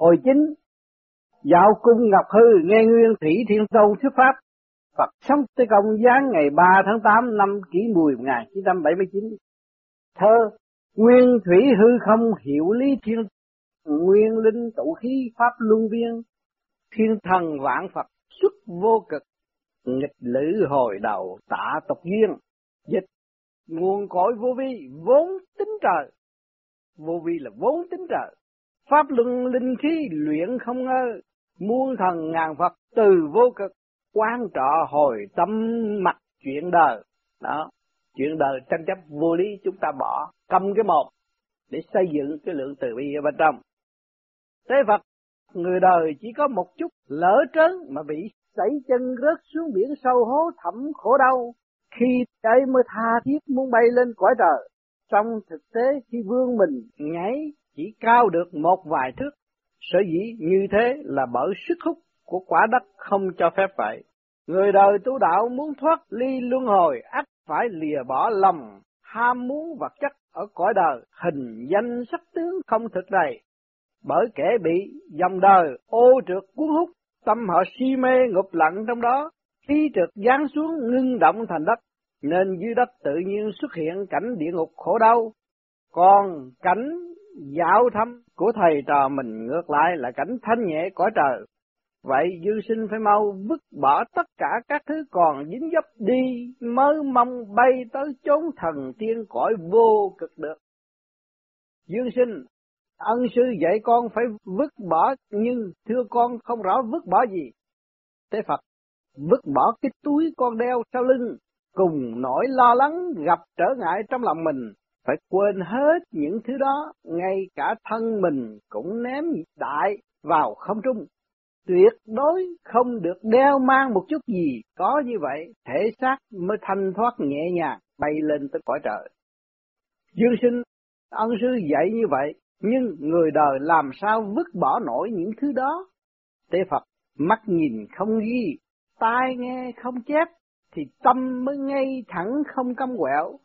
Hồi chính, dạo cung Ngọc Hư nghe Nguyên Thủy Thiên sâu thuyết pháp, Phật sống tới công giáng ngày 3 tháng 8 năm kỷ mùi 1979. Thơ Nguyên Thủy Hư không hiểu lý thiên Nguyên linh tụ khí pháp luân viên Thiên thần vạn Phật xuất vô cực Nghịch lữ hồi đầu tạ tộc duyên Dịch nguồn cội vô vi vốn tính trời Vô vi là vốn tính trời Pháp luân linh khí luyện không ngơ, Muôn thần ngàn Phật từ vô cực Quan trọ hồi tâm mặt chuyện đời Đó, Chuyện đời tranh chấp vô lý chúng ta bỏ, Cầm cái một Để xây dựng cái lượng từ bi ở bên trong Thế Phật, Người đời chỉ có một chút lỡ trớn Mà bị sẩy chân rớt xuống biển sâu hố thẳm khổ đau khi ấy mới tha thiết muốn bay lên cõi trời. Trong thực tế khi vương mình nhảy chỉ cao được một vài thước, sở dĩ như thế là bởi sức hút của quả đất không cho phép vậy. Người đời tu đạo muốn thoát ly luân hồi, ắt phải lìa bỏ lòng, ham muốn vật chất ở cõi đời, hình danh sắc tướng không thực đầy. Bởi kẻ bị dòng đời ô trượt cuốn hút, tâm họ si mê ngục lặng trong đó, khí trượt giáng xuống ngưng động thành đất, nên dưới đất tự nhiên xuất hiện cảnh địa ngục khổ đau. Còn cảnh dạo thăm của thầy trò mình ngược lại là cảnh thanh nhẹ cõi trời. Vậy dư sinh phải mau vứt bỏ tất cả các thứ còn dính dấp đi, mới mong bay tới chốn thần tiên cõi vô cực được. Dương sinh, ân sư dạy con phải vứt bỏ, nhưng thưa con không rõ vứt bỏ gì. Thế Phật, vứt bỏ cái túi con đeo sau lưng, cùng nỗi lo lắng gặp trở ngại trong lòng mình, phải quên hết những thứ đó, ngay cả thân mình cũng ném đại vào không trung. Tuyệt đối không được đeo mang một chút gì, có như vậy thể xác mới thanh thoát nhẹ nhàng bay lên tới cõi trời. Dương sinh, ân sư dạy như vậy, nhưng người đời làm sao vứt bỏ nổi những thứ đó? Tế Phật, mắt nhìn không ghi, tai nghe không chép, thì tâm mới ngay thẳng không cong quẹo,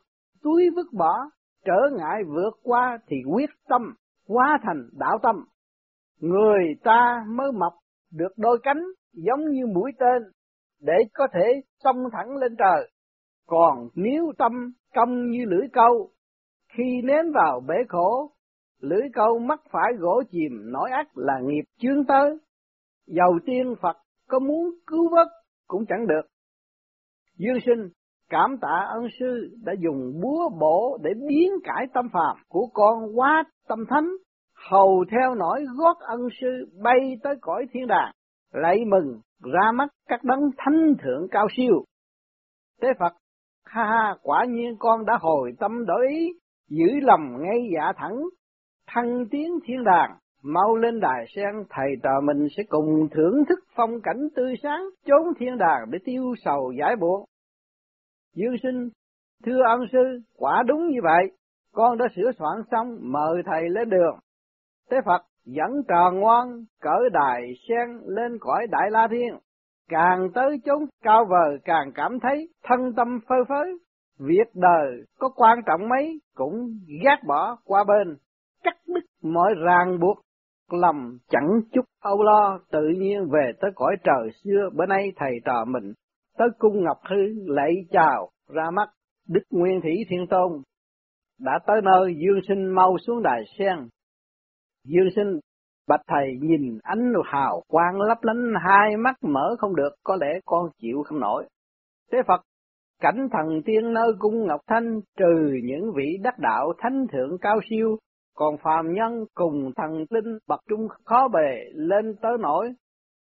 túi vứt bỏ, trở ngại vượt qua thì quyết tâm, hóa thành đạo tâm. Người ta mới mọc được đôi cánh giống như mũi tên, để có thể xông thẳng lên trời. Còn nếu tâm cong như lưỡi câu, khi ném vào bể khổ, lưỡi câu mắc phải gỗ chìm nỗi ác là nghiệp chướng tới. Dầu tiên Phật có muốn cứu vớt cũng chẳng được. Dương sinh cảm tạ ân sư đã dùng búa bổ để biến cải tâm phàm của con quá tâm thánh, hầu theo nổi gót ân sư bay tới cõi thiên đàng, lạy mừng ra mắt các đấng thánh thượng cao siêu. Thế Phật, ha ha, quả nhiên con đã hồi tâm đổi ý, giữ lòng ngay dạ thẳng, thăng tiến thiên đàng, mau lên đài sen thầy trò mình sẽ cùng thưởng thức phong cảnh tươi sáng chốn thiên đàng để tiêu sầu giải buồn. Dương sinh, thưa ân sư, quả đúng như vậy, con đã sửa soạn xong mời thầy lên đường. Thế Phật dẫn trò ngoan cỡ đài sen lên cõi đại la thiên, càng tới chốn cao vời càng cảm thấy thân tâm phơi phới, việc đời có quan trọng mấy cũng gác bỏ qua bên, cắt đứt mọi ràng buộc lòng chẳng chút âu lo tự nhiên về tới cõi trời xưa. Bữa nay thầy trò mình tới cung ngọc hư lạy chào, ra mắt đức nguyên thủy thiên tôn. Đã tới nơi, dương sinh mau xuống đài sen. Dương sinh, bạch thầy nhìn ánh hào quang lấp lánh, hai mắt mở không được, có lẽ con chịu không nổi. Thế phật, cảnh thần tiên nơi cung ngọc thanh, trừ những vị đắc đạo thánh thượng cao siêu, còn phàm nhân cùng thần linh bậc trung khó bề, lên tới nổi.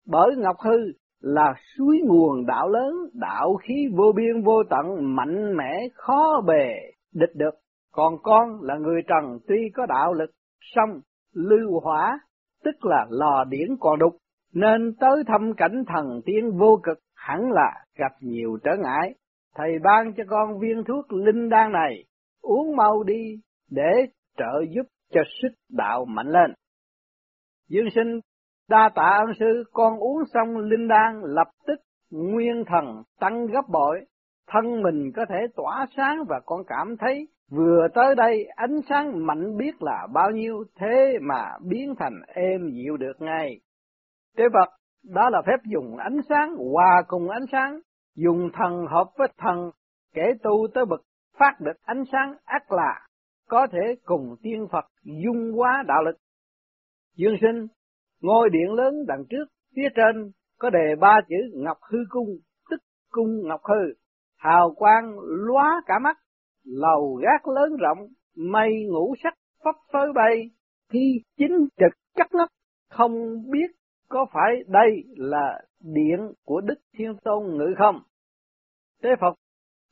Bởi Ngọc Hư là suối nguồn đạo lớn, đạo khí vô biên vô tận, mạnh mẽ khó bề địch được. Còn con là người trần tuy có đạo lực, song lưu hỏa, tức là lò điển còn đục, nên tới thăm cảnh thần tiên vô cực hẳn là gặp nhiều trở ngại. Thầy ban cho con viên thuốc linh đan này, uống mau đi để trợ giúp cho sức đạo mạnh lên. Dương sinh đa tạ ân sư, con uống xong linh đan lập tức nguyên thần tăng gấp bội, thân mình có thể tỏa sáng và con cảm thấy Vừa tới đây ánh sáng mạnh biết là bao nhiêu thế mà biến thành êm dịu được ngay. thế Phật đó là phép dùng ánh sáng hòa cùng ánh sáng, dùng thần hợp với thần, kể tu tới bậc phát được ánh sáng ác là có thể cùng tiên Phật dung hóa đạo lực. Dương sinh, ngôi điện lớn đằng trước, phía trên có đề ba chữ Ngọc Hư Cung, tức Cung Ngọc Hư, hào quang lóa cả mắt, lầu gác lớn rộng, mây ngũ sắc phấp phới bay, khi chính trực chắc ngất, không biết có phải đây là điện của Đức Thiên Tôn ngự không? thế Phật,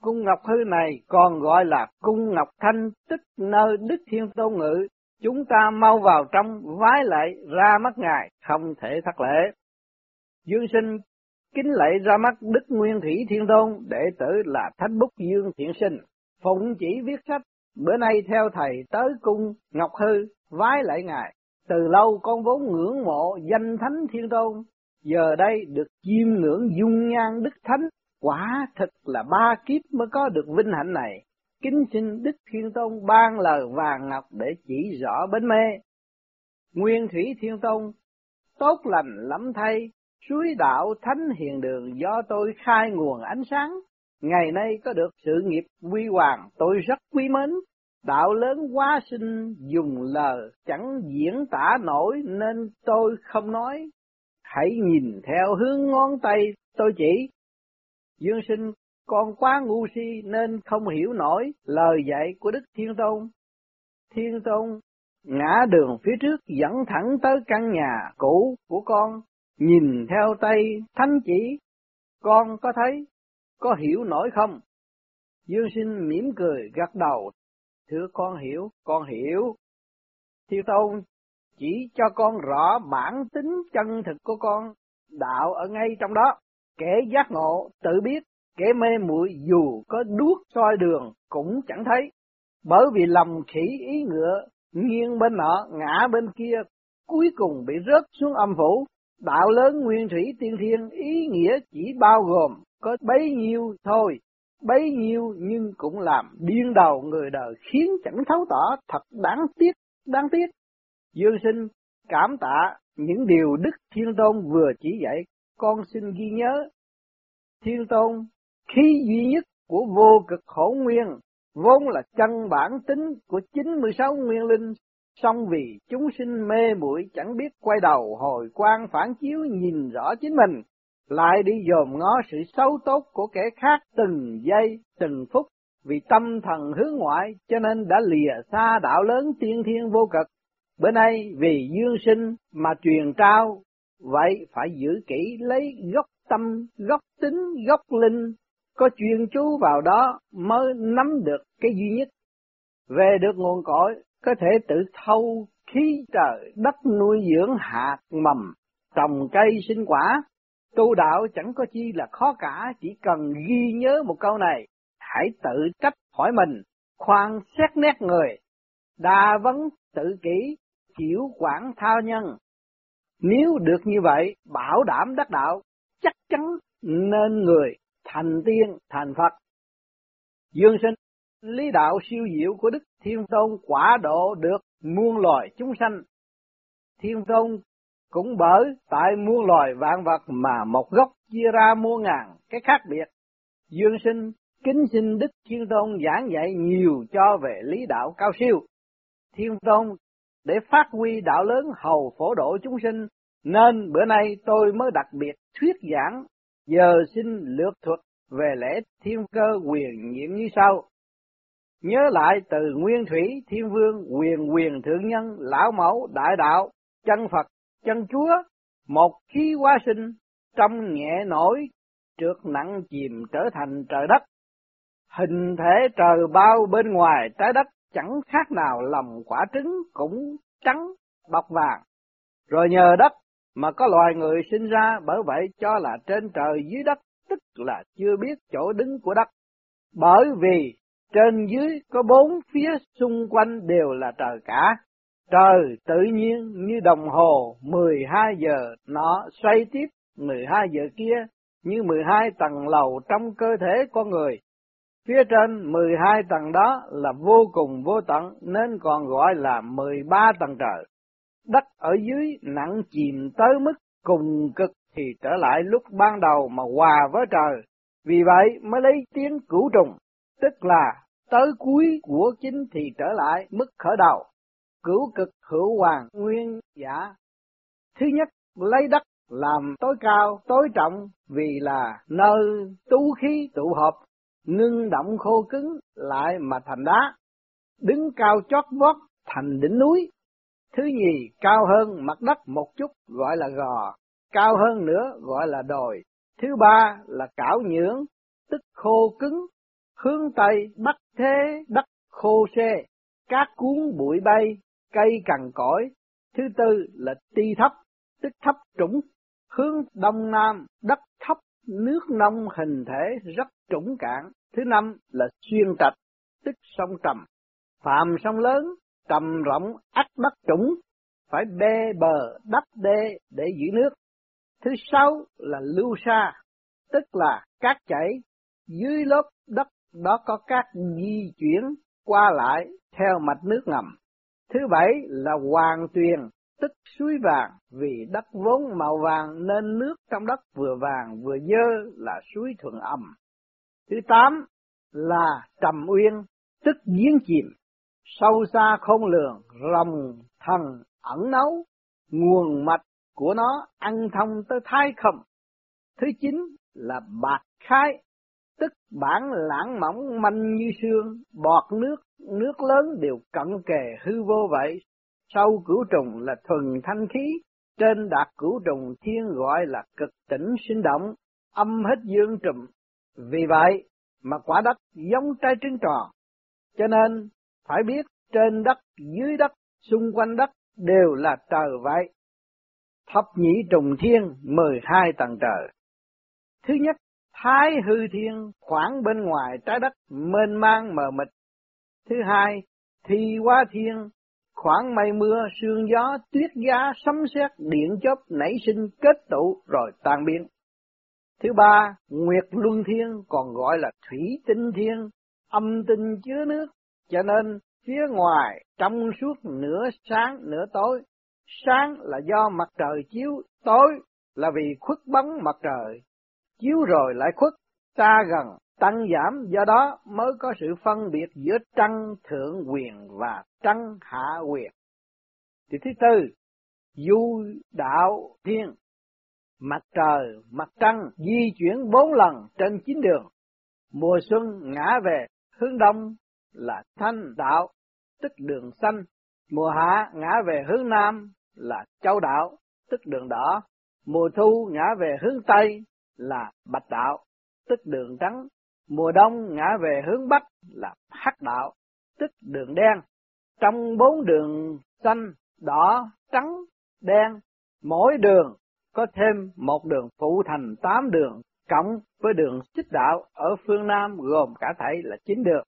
cung Ngọc Hư này còn gọi là cung Ngọc Thanh, tức nơi Đức Thiên Tôn ngự. Chúng ta mau vào trong vái lại ra mắt Ngài, không thể thất lễ. Dương sinh kính lạy ra mắt Đức Nguyên Thủy Thiên Tôn, đệ tử là Thánh Búc Dương Thiện Sinh. Phụng chỉ viết sách, bữa nay theo thầy tới cung Ngọc Hư, vái lại Ngài. Từ lâu con vốn ngưỡng mộ danh thánh thiên tôn, giờ đây được chiêm ngưỡng dung nhan đức thánh, quả thật là ba kiếp mới có được vinh hạnh này. Kính xin Đức Thiên Tôn ban lời vàng ngọc để chỉ rõ bến mê. Nguyên Thủy Thiên Tôn, tốt lành lắm thay, suối đạo thánh hiền đường do tôi khai nguồn ánh sáng. Ngày nay có được sự nghiệp quy hoàng, tôi rất quý mến, Đạo lớn quá sinh dùng lời chẳng diễn tả nổi nên tôi không nói. Hãy nhìn theo hướng ngón tay tôi chỉ. Dương sinh con quá ngu si nên không hiểu nổi lời dạy của Đức Thiên Tôn. Thiên Tôn ngã đường phía trước dẫn thẳng tới căn nhà cũ của con, nhìn theo tay thánh chỉ, con có thấy, có hiểu nổi không? Dương sinh mỉm cười gật đầu Thưa con hiểu, con hiểu. thiên Tôn chỉ cho con rõ bản tính chân thực của con, đạo ở ngay trong đó. Kẻ giác ngộ tự biết, kẻ mê muội dù có đuốc soi đường cũng chẳng thấy. Bởi vì lầm khỉ ý ngựa, nghiêng bên nọ, ngã bên kia, cuối cùng bị rớt xuống âm phủ. Đạo lớn nguyên thủy tiên thiên ý nghĩa chỉ bao gồm có bấy nhiêu thôi, bấy nhiêu nhưng cũng làm điên đầu người đời khiến chẳng thấu tỏ thật đáng tiếc, đáng tiếc. Dương sinh cảm tạ những điều Đức Thiên Tôn vừa chỉ dạy, con xin ghi nhớ. Thiên Tôn, khí duy nhất của vô cực khổ nguyên, vốn là chân bản tính của 96 nguyên linh, song vì chúng sinh mê muội chẳng biết quay đầu hồi quan phản chiếu nhìn rõ chính mình, lại đi dòm ngó sự xấu tốt của kẻ khác từng giây, từng phút, vì tâm thần hướng ngoại cho nên đã lìa xa đạo lớn tiên thiên vô cực. Bữa nay vì dương sinh mà truyền trao, vậy phải giữ kỹ lấy gốc tâm, gốc tính, gốc linh, có chuyên chú vào đó mới nắm được cái duy nhất. Về được nguồn cội, có thể tự thâu khí trời đất nuôi dưỡng hạt mầm, trồng cây sinh quả, Tu đạo chẳng có chi là khó cả, chỉ cần ghi nhớ một câu này, hãy tự trách hỏi mình, khoan xét nét người, đa vấn tự kỷ, chịu quản thao nhân. Nếu được như vậy, bảo đảm đắc đạo, chắc chắn nên người thành tiên, thành Phật. Dương sinh, lý đạo siêu diệu của Đức Thiên Tôn quả độ được muôn loài chúng sanh. Thiên Tôn cũng bởi tại muôn loài vạn vật mà một gốc chia ra muôn ngàn cái khác biệt. Dương sinh kính xin Đức Thiên Tôn giảng dạy nhiều cho về lý đạo cao siêu. Thiên Tôn để phát huy đạo lớn hầu phổ độ chúng sinh, nên bữa nay tôi mới đặc biệt thuyết giảng, giờ xin lược thuật về lễ thiên cơ quyền nhiệm như sau. Nhớ lại từ Nguyên Thủy Thiên Vương quyền quyền thượng nhân lão mẫu đại đạo chân Phật chân Chúa, một khí hóa sinh, trong nhẹ nổi, trượt nặng chìm trở thành trời đất. Hình thể trời bao bên ngoài trái đất chẳng khác nào lòng quả trứng cũng trắng, bọc vàng. Rồi nhờ đất mà có loài người sinh ra bởi vậy cho là trên trời dưới đất, tức là chưa biết chỗ đứng của đất. Bởi vì trên dưới có bốn phía xung quanh đều là trời cả, Trời tự nhiên như đồng hồ 12 giờ nó xoay tiếp 12 giờ kia như 12 tầng lầu trong cơ thể con người. Phía trên 12 tầng đó là vô cùng vô tận nên còn gọi là 13 tầng trời. Đất ở dưới nặng chìm tới mức cùng cực thì trở lại lúc ban đầu mà hòa với trời. Vì vậy mới lấy tiếng cửu trùng, tức là tới cuối của chính thì trở lại mức khởi đầu. Cửu cực hữu hoàng nguyên giả. Thứ nhất, lấy đất làm tối cao, tối trọng vì là nơi tu khí tụ hợp, ngưng động khô cứng lại mà thành đá. Đứng cao chót vót thành đỉnh núi. Thứ nhì, cao hơn mặt đất một chút gọi là gò, cao hơn nữa gọi là đồi. Thứ ba là cảo nhưỡng, tức khô cứng, hướng Tây bắc thế đất khô xê, cát cuốn bụi bay, cây cằn cỗi. Thứ tư là ti thấp, tức thấp trũng, hướng đông nam đất thấp, nước nông hình thể rất trũng cạn. Thứ năm là xuyên trạch, tức sông trầm, phạm sông lớn, trầm rộng ắt đất trũng, phải bê bờ đắp đê để giữ nước. Thứ sáu là lưu sa, tức là cát chảy, dưới lớp đất đó có cát di chuyển qua lại theo mạch nước ngầm. Thứ bảy là hoàng tuyền, tức suối vàng, vì đất vốn màu vàng nên nước trong đất vừa vàng vừa dơ là suối thuận âm. Thứ tám là trầm uyên, tức giếng chìm, sâu xa không lường, rồng thần ẩn nấu, nguồn mạch của nó ăn thông tới thái không. Thứ chín là bạc khai, tức bản lãng mỏng manh như xương, bọt nước, nước lớn đều cận kề hư vô vậy. Sau cửu trùng là thuần thanh khí, trên đạt cửu trùng thiên gọi là cực tỉnh sinh động, âm hết dương trùm. Vì vậy mà quả đất giống trái trứng tròn, cho nên phải biết trên đất, dưới đất, xung quanh đất đều là trời vậy. Thập nhị trùng thiên, mười hai tầng trời. Thứ nhất, thái hư thiên khoảng bên ngoài trái đất mênh mang mờ mịt. Thứ hai, thi hóa thiên khoảng mây mưa, sương gió, tuyết giá, sấm sét, điện chớp nảy sinh kết tụ rồi tan biến. Thứ ba, Nguyệt Luân Thiên còn gọi là Thủy Tinh Thiên, âm tinh chứa nước, cho nên phía ngoài trong suốt nửa sáng nửa tối. Sáng là do mặt trời chiếu, tối là vì khuất bóng mặt trời. Chiếu rồi lại khuất, xa gần, tăng giảm, do đó mới có sự phân biệt giữa trăng thượng quyền và trăng hạ quyền. Thì thứ tư, du đạo thiên, mặt trời, mặt trăng di chuyển bốn lần trên chín đường. Mùa xuân ngã về hướng đông là thanh đạo, tức đường xanh. Mùa hạ ngã về hướng nam là châu đạo, tức đường đỏ. Mùa thu ngã về hướng tây là bạch đạo, tức đường trắng. Mùa đông ngã về hướng bắc là hắc đạo, tức đường đen. Trong bốn đường xanh, đỏ, trắng, đen, mỗi đường có thêm một đường phụ thành tám đường, cộng với đường xích đạo ở phương Nam gồm cả thảy là chín đường.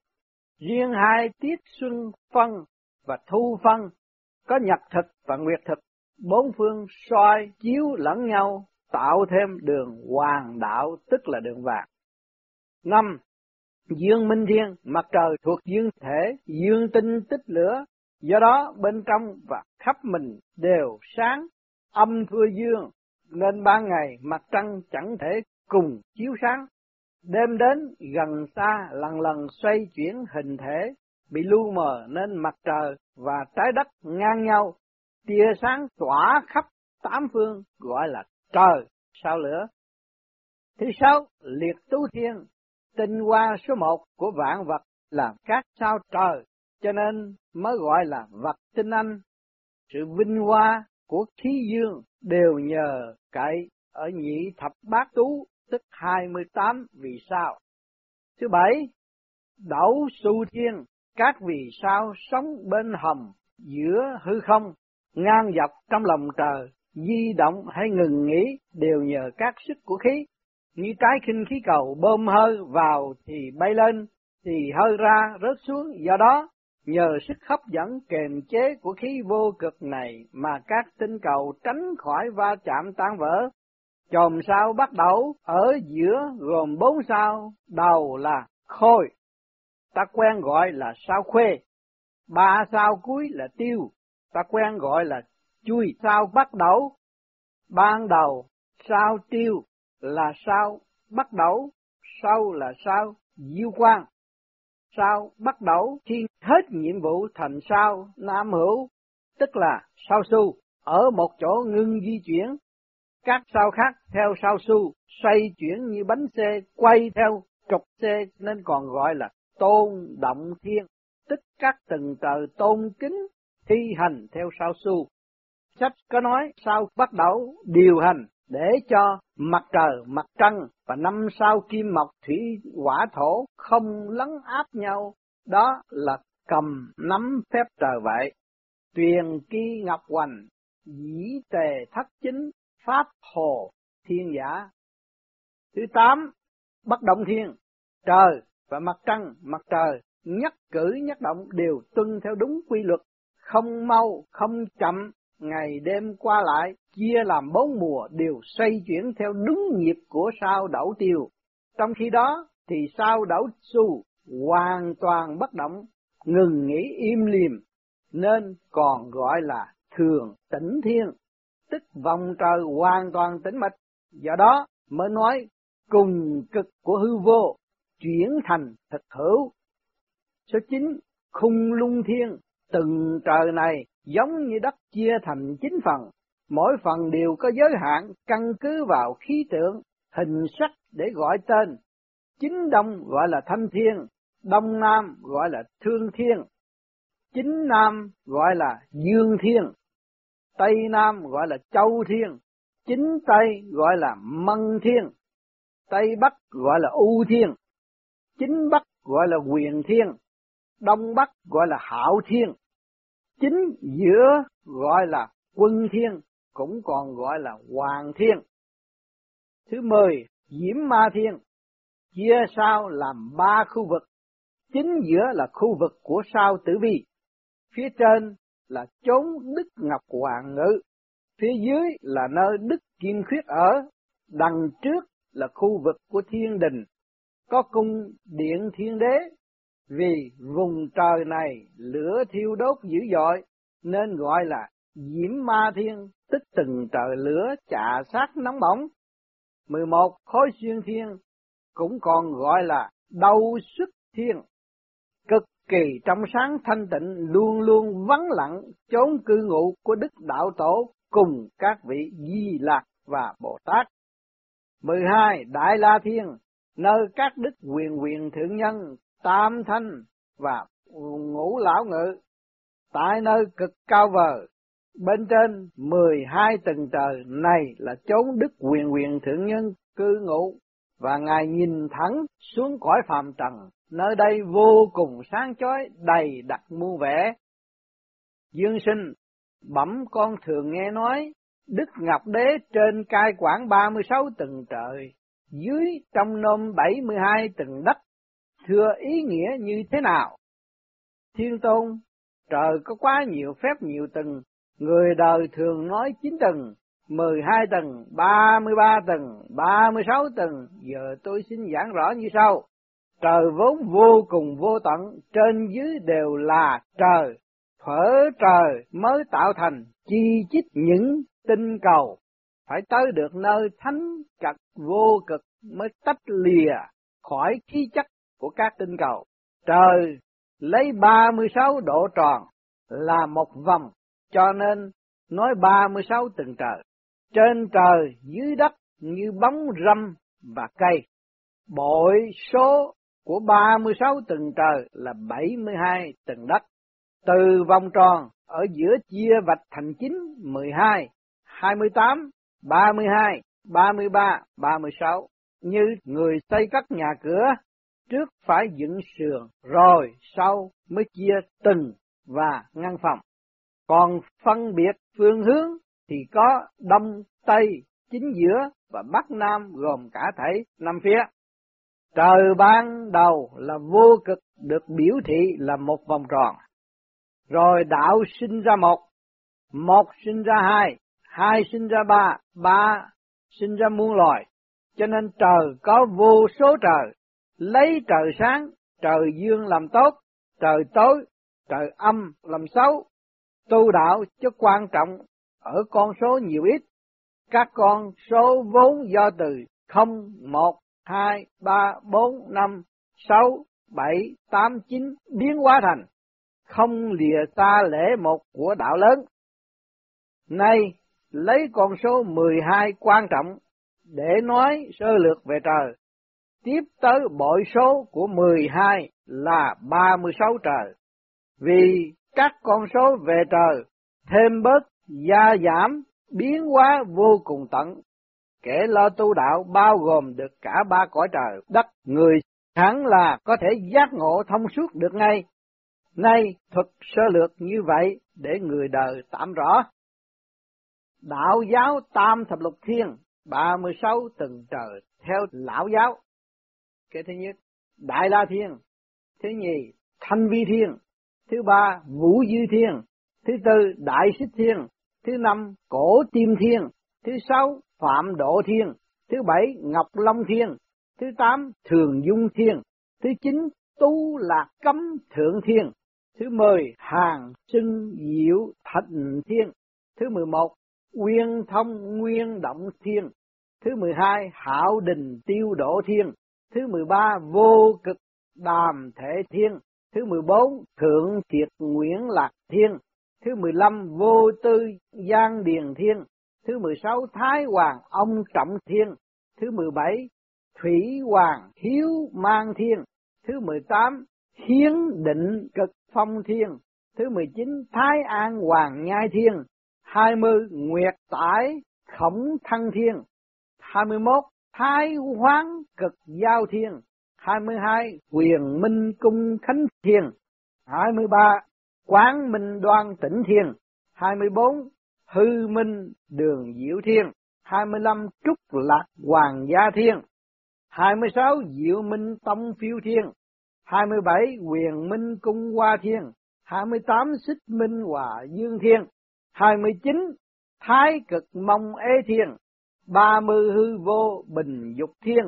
Riêng hai tiết xuân phân và thu phân có nhật thực và nguyệt thực, bốn phương soi chiếu lẫn nhau tạo thêm đường hoàng đạo tức là đường vàng. Năm, Dương Minh Thiên, mặt trời thuộc dương thể, dương tinh tích lửa, do đó bên trong và khắp mình đều sáng, âm thưa dương, nên ban ngày mặt trăng chẳng thể cùng chiếu sáng. Đêm đến gần xa lần lần xoay chuyển hình thể, bị lu mờ nên mặt trời và trái đất ngang nhau, tia sáng tỏa khắp tám phương gọi là trời sao lửa. Thứ sáu, liệt tú thiên, tinh hoa số một của vạn vật là các sao trời, cho nên mới gọi là vật tinh anh. Sự vinh hoa của khí dương đều nhờ cậy ở nhị thập bát tú, tức hai mươi tám vì sao. Thứ bảy, đậu su thiên, các vì sao sống bên hầm giữa hư không, ngang dọc trong lòng trời, di động hay ngừng nghỉ đều nhờ các sức của khí. Như trái khinh khí cầu bơm hơi vào thì bay lên, thì hơi ra rớt xuống, do đó nhờ sức hấp dẫn kềm chế của khí vô cực này mà các tinh cầu tránh khỏi va chạm tan vỡ. Chòm sao bắt đầu ở giữa gồm bốn sao, đầu là khôi, ta quen gọi là sao khuê. Ba sao cuối là tiêu, ta quen gọi là chui. Sao bắt đầu? Ban đầu, sao tiêu là sao bắt đầu, sau là sao diêu quang Sao bắt đầu khi hết nhiệm vụ thành sao nam hữu, tức là sao su, ở một chỗ ngưng di chuyển. Các sao khác theo sao su, xoay chuyển như bánh xe quay theo trục xe nên còn gọi là tôn động thiên, tức các từng tờ tôn kính thi hành theo sao su. Sách có nói sao bắt đầu điều hành để cho mặt trời, mặt trăng và năm sao kim mộc thủy hỏa thổ không lấn áp nhau, đó là cầm nắm phép trời vậy. Tuyền kỳ ngọc hoành, dĩ tề thất chính, pháp hồ thiên giả. Thứ tám, bất động thiên, trời và mặt trăng, mặt trời, nhất cử nhất động đều tuân theo đúng quy luật, không mau, không chậm, ngày đêm qua lại, chia làm bốn mùa đều xoay chuyển theo đúng nhịp của sao đảo tiêu. Trong khi đó thì sao đảo su hoàn toàn bất động, ngừng nghỉ im lìm nên còn gọi là thường tĩnh thiên, tức vòng trời hoàn toàn tĩnh mịch. Do đó mới nói cùng cực của hư vô chuyển thành thực hữu. Số 9, khung lung thiên, từng trời này giống như đất chia thành chín phần, mỗi phần đều có giới hạn căn cứ vào khí tượng, hình sắc để gọi tên. Chính đông gọi là thanh thiên, đông nam gọi là thương thiên, chính nam gọi là dương thiên, tây nam gọi là châu thiên, chính tây gọi là mân thiên, tây bắc gọi là u thiên, chính bắc gọi là quyền thiên, đông bắc gọi là hạo thiên, chính giữa gọi là quân thiên, cũng còn gọi là hoàng thiên. Thứ mười, diễm ma thiên, chia sao làm ba khu vực, chính giữa là khu vực của sao tử vi, phía trên là chốn Đức Ngọc Hoàng ngự, phía dưới là nơi Đức Kim Khuyết ở, đằng trước là khu vực của thiên đình, có cung điện thiên đế, vì vùng trời này lửa thiêu đốt dữ dội, nên gọi là diễm ma thiên, tức từng trời lửa chà sát nóng bỏng. 11. Khối xuyên thiên, cũng còn gọi là đau sức thiên, kỳ trong sáng thanh tịnh luôn luôn vắng lặng chốn cư ngụ của Đức Đạo Tổ cùng các vị Di Lạc và Bồ Tát. 12. Đại La Thiên, nơi các đức quyền quyền thượng nhân, tam thanh và ngũ lão ngự, tại nơi cực cao vời, bên trên 12 tầng trời này là chốn đức quyền quyền thượng nhân cư ngụ, và Ngài nhìn thẳng xuống cõi phàm trần, nơi đây vô cùng sáng chói đầy đặc muôn vẻ. Dương sinh, bẩm con thường nghe nói, Đức Ngọc Đế trên cai quản 36 tầng trời, dưới trong nôm 72 tầng đất, thưa ý nghĩa như thế nào? Thiên Tôn, trời có quá nhiều phép nhiều tầng, người đời thường nói 9 tầng, 12 tầng, 33 tầng, 36 tầng, giờ tôi xin giảng rõ như sau. Trời vốn vô cùng vô tận, trên dưới đều là trời, phở trời mới tạo thành chi chít những tinh cầu, phải tới được nơi thánh chặt vô cực mới tách lìa khỏi khí chất của các tinh cầu. Trời lấy 36 độ tròn là một vòng, cho nên nói 36 tầng trời. Trên trời, dưới đất như bóng râm và cây. Bội số của 36 tầng trời là 72 tầng đất. Từ vòng tròn ở giữa chia vạch thành 9, 12, 28, 32, 33, 36. Như người xây cất nhà cửa, trước phải dựng sườn, rồi sau mới chia từng và ngăn phòng. Còn phân biệt phương hướng thì có đông, tây, chính giữa và bắc nam gồm cả thể năm phía. Trời ban đầu là vô cực được biểu thị là một vòng tròn. Rồi đạo sinh ra một, một sinh ra hai, hai sinh ra ba, ba sinh ra muôn loài. Cho nên trời có vô số trời, lấy trời sáng, trời dương làm tốt, trời tối, trời âm làm xấu. Tu đạo chứ quan trọng ở con số nhiều ít. Các con số vốn do từ 0, 1, 2, 3, 4, 5, 6, 7, 8, 9 biến hóa thành không lìa xa lễ một của đạo lớn. Nay, lấy con số 12 quan trọng để nói sơ lược về trời. Tiếp tới bội số của 12 là 36 trời. Vì các con số về trời thêm bớt gia giảm biến hóa vô cùng tận. Kẻ lo tu đạo bao gồm được cả ba cõi trời, đất, người hẳn là có thể giác ngộ thông suốt được ngay. Nay thuật sơ lược như vậy để người đời tạm rõ. Đạo giáo Tam Thập Lục Thiên, 36 từng trời theo lão giáo. Cái thứ nhất, Đại La Thiên. Thứ nhì, Thanh Vi Thiên. Thứ ba, Vũ Dư Thiên. Thứ tư, Đại Xích Thiên. Thứ năm, Cổ Tim Thiên. Thứ sáu, Phạm Độ Thiên. Thứ bảy, Ngọc Long Thiên. Thứ tám, Thường Dung Thiên. Thứ chín, Tu Lạc Cấm Thượng Thiên. Thứ mười, Hàng Sưng Diệu Thịnh Thiên. Thứ mười một, Nguyên Thông Nguyên Động Thiên. Thứ mười hai, hảo Đình Tiêu Độ Thiên. Thứ mười ba, Vô Cực Đàm Thể Thiên. Thứ mười bốn, Thượng Triệt Nguyễn Lạc Thiên. Thứ mười lăm, Vô Tư Giang Điền Thiên. Thứ mười sáu, Thái Hoàng Ông Trọng Thiên. Thứ mười bảy, Thủy Hoàng Hiếu Mang Thiên. Thứ mười tám, Hiến Định Cực Phong Thiên. Thứ mười chín, Thái An Hoàng Nhai Thiên. hai mươi, Nguyệt Tải Khổng Thăng Thiên. hai mươi 21, Thái Hoáng Cực Giao Thiên. hai mươi hai, Quyền Minh Cung Khánh Thiên. hai mươi ba, Quán Minh Đoan Tĩnh Thiên. hai mươi bốn, Hư Minh Đường Diệu Thiên. hai mươi lăm, Trúc Lạc Hoàng Gia Thiên. 26 Diệu Minh Tông Phiêu Thiên, 27 Quyền Minh Cung Hoa Thiên, 28 Xích Minh Hòa Dương Thiên, 29 Thái Cực Mông ế Thiên, 30 Hư Vô Bình Dục Thiên,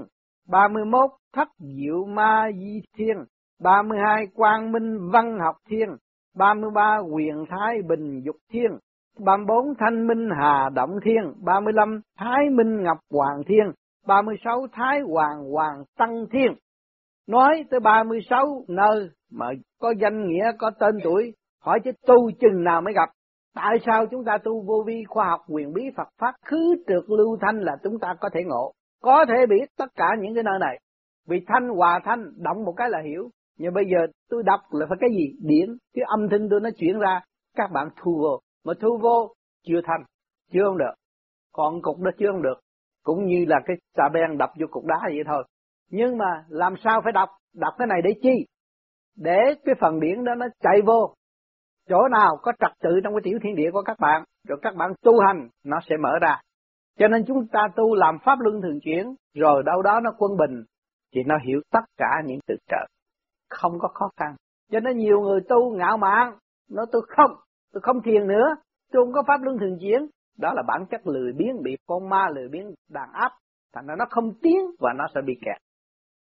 31 Thất Diệu Ma Di Thiên, 32 Quang Minh Văn Học Thiên, 33 Quyền Thái Bình Dục Thiên, 34 Thanh Minh Hà Động Thiên, 35 Thái Minh Ngọc Hoàng Thiên, 36 Thái Hoàng Hoàng Tăng Thiên. Nói tới 36 nơi mà có danh nghĩa, có tên tuổi, hỏi chứ tu chừng nào mới gặp. Tại sao chúng ta tu vô vi khoa học quyền bí Phật Pháp khứ trượt lưu thanh là chúng ta có thể ngộ, có thể biết tất cả những cái nơi này. Vì thanh hòa thanh, động một cái là hiểu. Nhưng bây giờ tôi đọc là phải cái gì? Điển, cái âm thanh tôi nó chuyển ra, các bạn thu vô. Mà thu vô, chưa thanh, chưa không được. Còn cục đó chưa không được. Cũng như là cái xà beng đập vô cục đá vậy thôi. Nhưng mà làm sao phải đọc đọc cái này để chi? Để cái phần điển đó nó chạy vô. Chỗ nào có trật tự trong cái tiểu thiên địa của các bạn rồi các bạn tu hành nó sẽ mở ra. Cho nên chúng ta tu làm pháp luân thường chuyển rồi đâu đó nó quân bình thì nó hiểu tất cả những từ trợ. Không có khó khăn. Cho nên nhiều người tu ngạo mạn nó tôi không tôi không thiền nữa. Tôi không có pháp luân thường chuyển. Đó là bản chất lười biếng, bị con ma lười biếng, đàn áp. Thành ra nó không tiến và nó sẽ bị kẹt.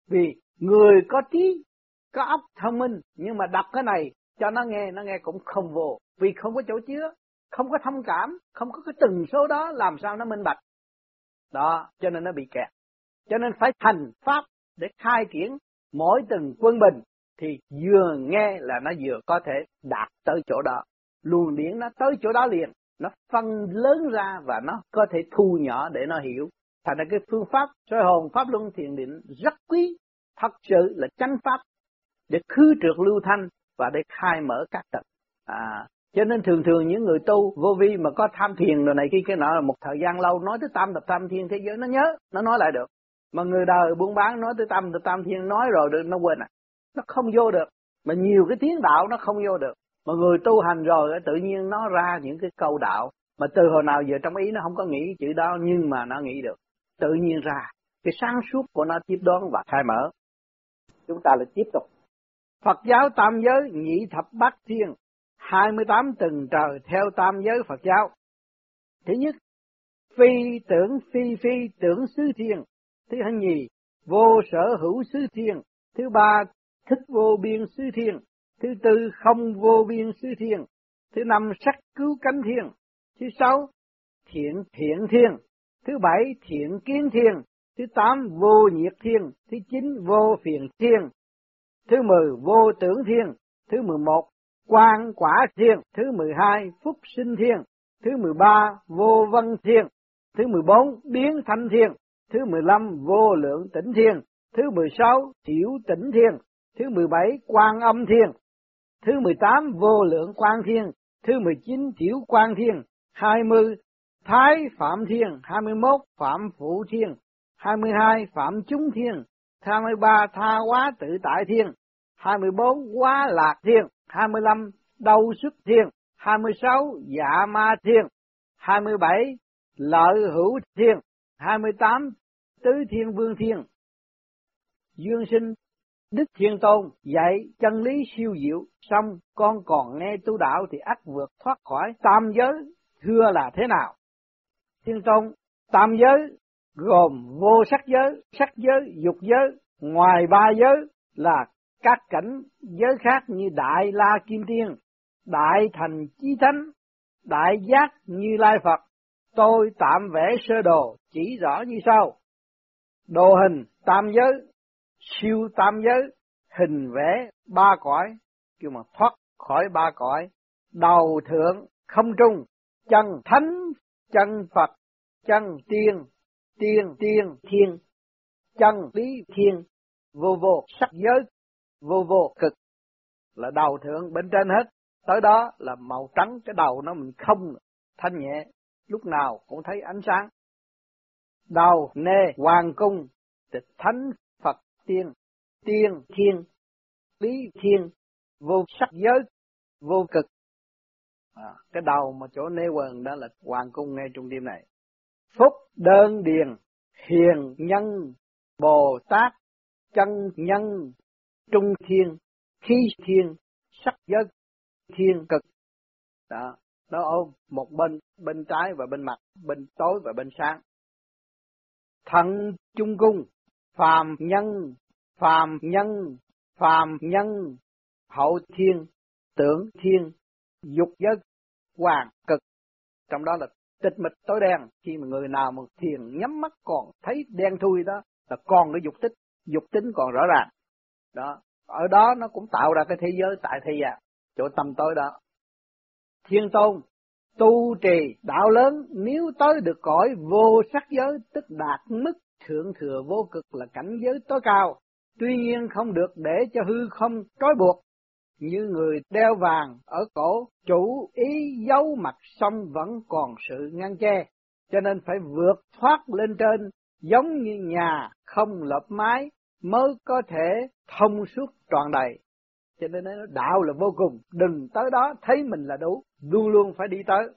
Vì người có trí, có óc thông minh, nhưng mà đọc cái này, cho nó nghe nó nghe cũng không vô. Vì không có chỗ chứa, không có thông cảm, không có cái từng số đó, làm sao nó minh bạch? Đó, cho nên nó bị kẹt. Cho nên phải thành pháp để khai triển mỗi từng quân bình, thì vừa nghe là nó vừa có thể đạt tới chỗ đó luồng điển nó tới chỗ đó liền. Nó phân lớn ra và nó có thể thu nhỏ để nó hiểu. Thành ra cái phương pháp, soi hồn, pháp luân, thiền định rất quý. Thật sự là chánh pháp để khứ trượt lưu thanh và để khai mở các tật à cho nên thường thường những người tu vô vi mà có tham thiền rồi này kia, cái nọ là một thời gian lâu nói tới tam tập tam thiên thế giới nó nhớ, nó nói lại được. Mà người đời buôn bán nói tới tam tập tam thiên nói rồi được nó quên à. Nó không vô được. Mà nhiều cái tiếng đạo nó không vô được mà người tu hành rồi tự nhiên nó ra những cái câu đạo mà từ hồi nào giờ trong ý nó không có nghĩ chữ đó, nhưng mà nó nghĩ được. Tự nhiên ra, cái sáng suốt của nó tiếp đón và khai mở. Chúng ta lại tiếp tục. Phật giáo tam giới nhị thập bát thiên 28 tầng trời theo tam giới Phật giáo. Thứ nhất, phi tưởng phi phi tưởng xứ thiên. Thứ hai nhì, vô sở hữu xứ thiên. Thứ ba, thức vô biên xứ thiên. Thứ tư không vô biên xứ thiên. Thứ năm sắc cứu cánh thiên. Thứ sáu thiện thiện thiên. Thứ bảy thiện kiến thiên. Thứ tám vô nhiệt thiên. Thứ chín vô phiền thiên. Thứ mười vô tưởng thiên. Thứ mười một quan quả thiên. Thứ mười hai phúc sinh thiên. Thứ mười ba vô văn thiên. Thứ mười bốn biến thanh thiên. Thứ mười lăm vô lượng tỉnh thiên. Thứ mười sáu tiểu tỉnh thiên. Thứ mười bảy quan âm thiên. Thứ mười tám, vô lượng quan thiên. Thứ mười chín, tiểu quan thiên. Hai mươi, thái phạm thiên. Hai mươi mốt, phạm phụ thiên. Hai mươi hai, phạm chúng thiên. Hai mươi ba, tha quá tự tại thiên. Hai mươi bốn, quá lạc thiên. Hai mươi xuất thiên. Hai mươi sáu dạ ma thiên. Hai mươi bảy, lợi hữu thiên. Hai mươi tám, tứ thiên vương thiên. Dương sinh Đức Thiên Tôn dạy chân lý siêu diệu, xong con còn nghe tu đạo thì ắt vượt thoát khỏi tam giới, thưa là thế nào? Thiên Tôn, tam giới gồm vô sắc giới, sắc giới, dục giới, ngoài ba giới là các cảnh giới khác như Đại La Kim Tiên, Đại Thành Chí Thánh, Đại Giác Như Lai Phật. Tôi tạm vẽ sơ đồ chỉ rõ như sau. Đồ hình tam giới, siêu tam giới, hình vẽ ba cõi, kêu mà thoát khỏi ba cõi, đầu thượng không trung, chân thánh, chân Phật, chân tiên, tiên tiên thiên, chân lý thiên, vô vô sắc giới, vô vô cực, là đầu thượng bên trên hết, tới đó là màu trắng, cái đầu nó mình không thanh nhẹ, lúc nào cũng thấy ánh sáng. Đầu nê hoàng cung, tịch thánh tiên, tiên thiên, lý thiên, vô sắc giới, vô cực. À, cái đầu mà chỗ nê quần đó là hoàng cung ngay trung tim này. Phúc đơn điền, hiền nhân, Bồ Tát, chân nhân, trung thiên, khí thiên, sắc giới, thiên cực. Đó, nó ôm một bên, bên trái và bên mặt, bên tối và bên sáng. Thận trung cung, phàm nhân, phàm nhân, phàm nhân, hậu thiên, tưởng thiên, dục giới, hoàng cực. Trong đó là tịch mịch tối đen, khi mà người nào mà thiền nhắm mắt còn thấy đen thui đó, là còn cái dục tích, dục tính còn rõ ràng. Đó, ở đó nó cũng tạo ra cái thế giới tại thế gian, à, chỗ tâm tối đó. Thiên tôn, tu trì đạo lớn nếu tới được cõi vô sắc giới tức đạt mức thượng thừa vô cực là cảnh giới tối cao, tuy nhiên không được để cho hư không trói buộc. Như người đeo vàng ở cổ, chủ ý giấu mặt xong vẫn còn sự ngăn che, cho nên phải vượt thoát lên trên, giống như nhà không lợp mái, mới có thể thông suốt tròn đầy. Cho nên nó đạo là vô cùng, đừng tới đó thấy mình là đủ, luôn luôn phải đi tới.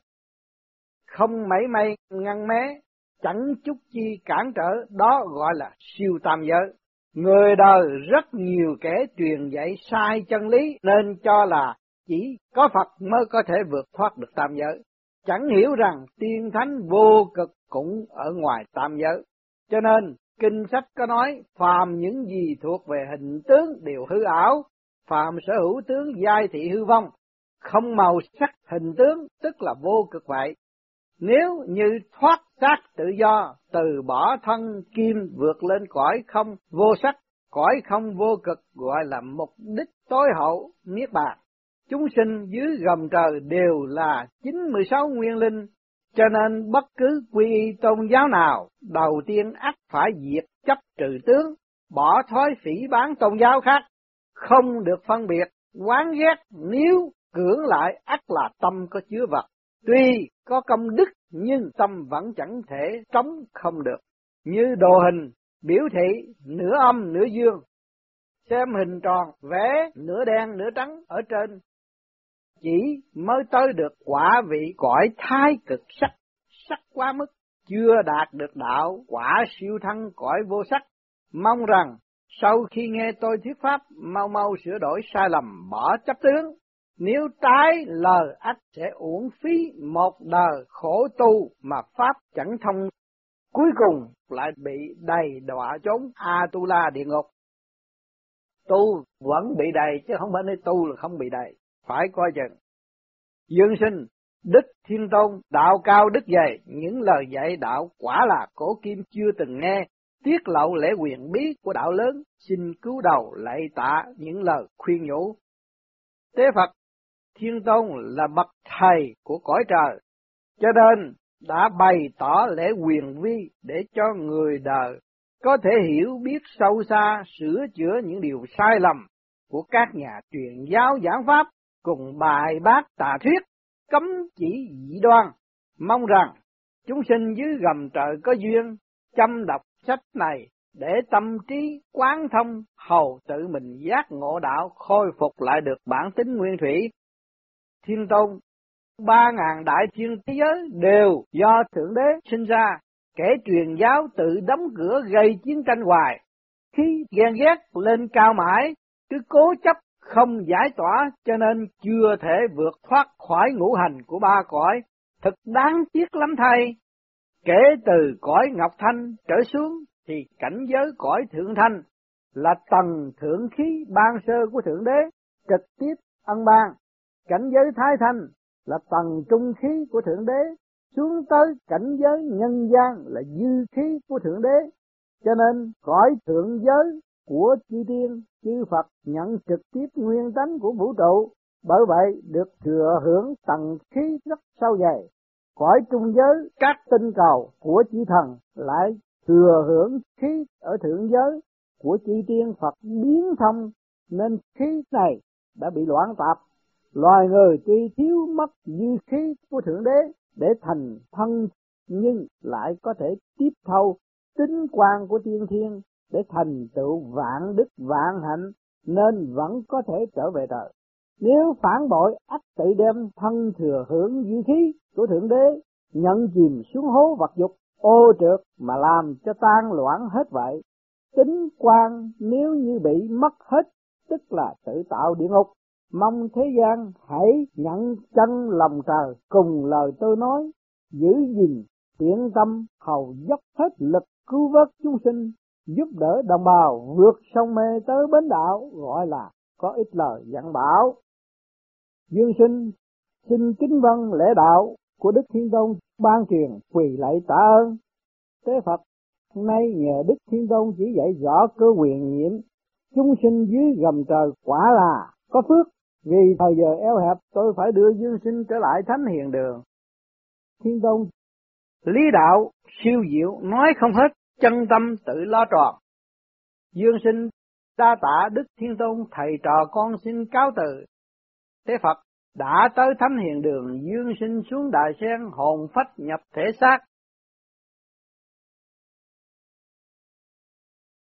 Không mảy may ngăn mé chẳng chút chi cản trở đó gọi là siêu tam giới Người đời rất nhiều kẻ truyền dạy sai chân lý nên cho là chỉ có Phật mới có thể vượt thoát được tam giới. Chẳng hiểu rằng tiên thánh vô cực cũng ở ngoài tam giới. Cho nên, kinh sách có nói, phàm những gì thuộc về hình tướng đều hư ảo, phàm sở hữu tướng giai thị hư vong, không màu sắc hình tướng tức là vô cực vậy. Nếu như thoát xác tự do, từ bỏ thân kim vượt lên cõi không vô sắc, cõi không vô cực gọi là mục đích tối hậu niết bàn. Chúng sinh dưới gầm trời đều là 96 nguyên linh, cho nên bất cứ quy y tôn giáo nào, đầu tiên ắt phải diệt chấp trừ tướng, bỏ thói phỉ bán tôn giáo khác, không được phân biệt, quán ghét nếu cưỡng lại ắt là tâm có chứa vật. Tuy có công đức nhưng tâm vẫn chẳng thể trống không được. Như đồ hình, biểu thị nửa âm nửa dương. Xem hình tròn, vẽ nửa đen nửa trắng ở trên. Chỉ mới tới được quả vị cõi thái cực sắc, sắc quá mức, chưa đạt được đạo quả siêu thăng cõi vô sắc. Mong rằng sau khi nghe tôi thuyết pháp, mau mau sửa đổi sai lầm, bỏ chấp tướng, nếu trái lời ách sẽ uổng phí một đời khổ tu mà Pháp chẳng thông. Cuối cùng lại bị đầy đọa trốn A-tu-la địa ngục. tu vẫn bị đầy chứ không phải nơi tu là không bị đầy, phải coi chừng dương sinh, đức thiên tôn, đạo cao đức dày những lời dạy đạo quả là cổ kim chưa từng nghe, tiết lộ lễ quyền bí của đạo lớn, xin cứu đầu lạy tạ những lời khuyên nhủ tế phật thiên tôn là bậc thầy của cõi trời. Cho nên đã bày tỏ lễ quyền vi để cho người đời có thể hiểu biết sâu xa, sửa chữa những điều sai lầm của các nhà truyền giáo giảng pháp cùng bài bác tà thuyết, cấm chỉ dị đoan, mong rằng chúng sinh dưới gầm trời có duyên chăm đọc sách này để tâm trí quán thông, hầu tự mình giác ngộ đạo, khôi phục lại được bản tính nguyên thủy thiên tôn ba ngàn đại thiên thế giới đều do thượng đế sinh ra. Kẻ truyền giáo tự đóng cửa gây chiến tranh hoài. Khi ghen ghét lên cao mãi, cứ cố chấp không giải tỏa cho nên chưa thể vượt thoát khỏi ngũ hành của ba cõi. Thật đáng tiếc lắm thay. Kể từ cõi ngọc thanh trở xuống thì cảnh giới cõi thượng thanh là tầng thượng khí ban sơ của thượng đế, trực tiếp ân ban cảnh giới thái thanh là tầng trung khí của thượng đế. Xuống tới cảnh giới nhân gian là dư khí của thượng đế. Cho nên cõi thượng giới của chư tiên, chư phật nhận trực tiếp nguyên tánh của vũ trụ. Bởi vậy được thừa hưởng tầng khí rất sâu dày. Cõi trung giới, các tinh cầu của chư thần lại thừa hưởng khí ở thượng giới của chư tiên phật biến thông. Nên khí này đã bị loạn tạp loài người tuy thiếu mất dư khí của thượng đế để thành thân nhưng lại có thể tiếp thâu tính quan của tiên thiên để thành tựu vạn đức vạn hạnh nên vẫn có thể trở về trời. Nếu phản bội ắt tự đem thân thừa hưởng dư khí của Thượng Đế, nhận chìm xuống hố vật dục, ô trượt mà làm cho tan loạn hết vậy. Tính quan nếu như bị mất hết, tức là tự tạo địa ngục. Mong thế gian hãy nhận chân lòng trời cùng lời tôi nói, giữ gìn thiện tâm hầu dốc hết lực cứu vớt chúng sinh giúp đỡ đồng bào vượt sông mê tới bến đảo gọi là có ít lời dặn bảo. Dương sinh xin kính vâng lễ đạo của đức thiên tôn ban truyền quỳ lạy tạ ơn. Tế phật nay nhờ đức thiên tôn chỉ dạy rõ cơ quyền nhiệm chúng sinh dưới gầm trời quả là có phước vì thời giờ eo hẹp, tôi phải đưa dương sinh trở lại thánh hiền đường thiên tôn, lý đạo, siêu diệu, nói không hết, chân tâm tự lo tròn. Dương sinh, đa tạ Đức Thiên Tôn, thầy trò con xin cáo từ. Thế Phật đã tới thánh hiền đường, dương sinh xuống đại sen, hồn phách nhập thể xác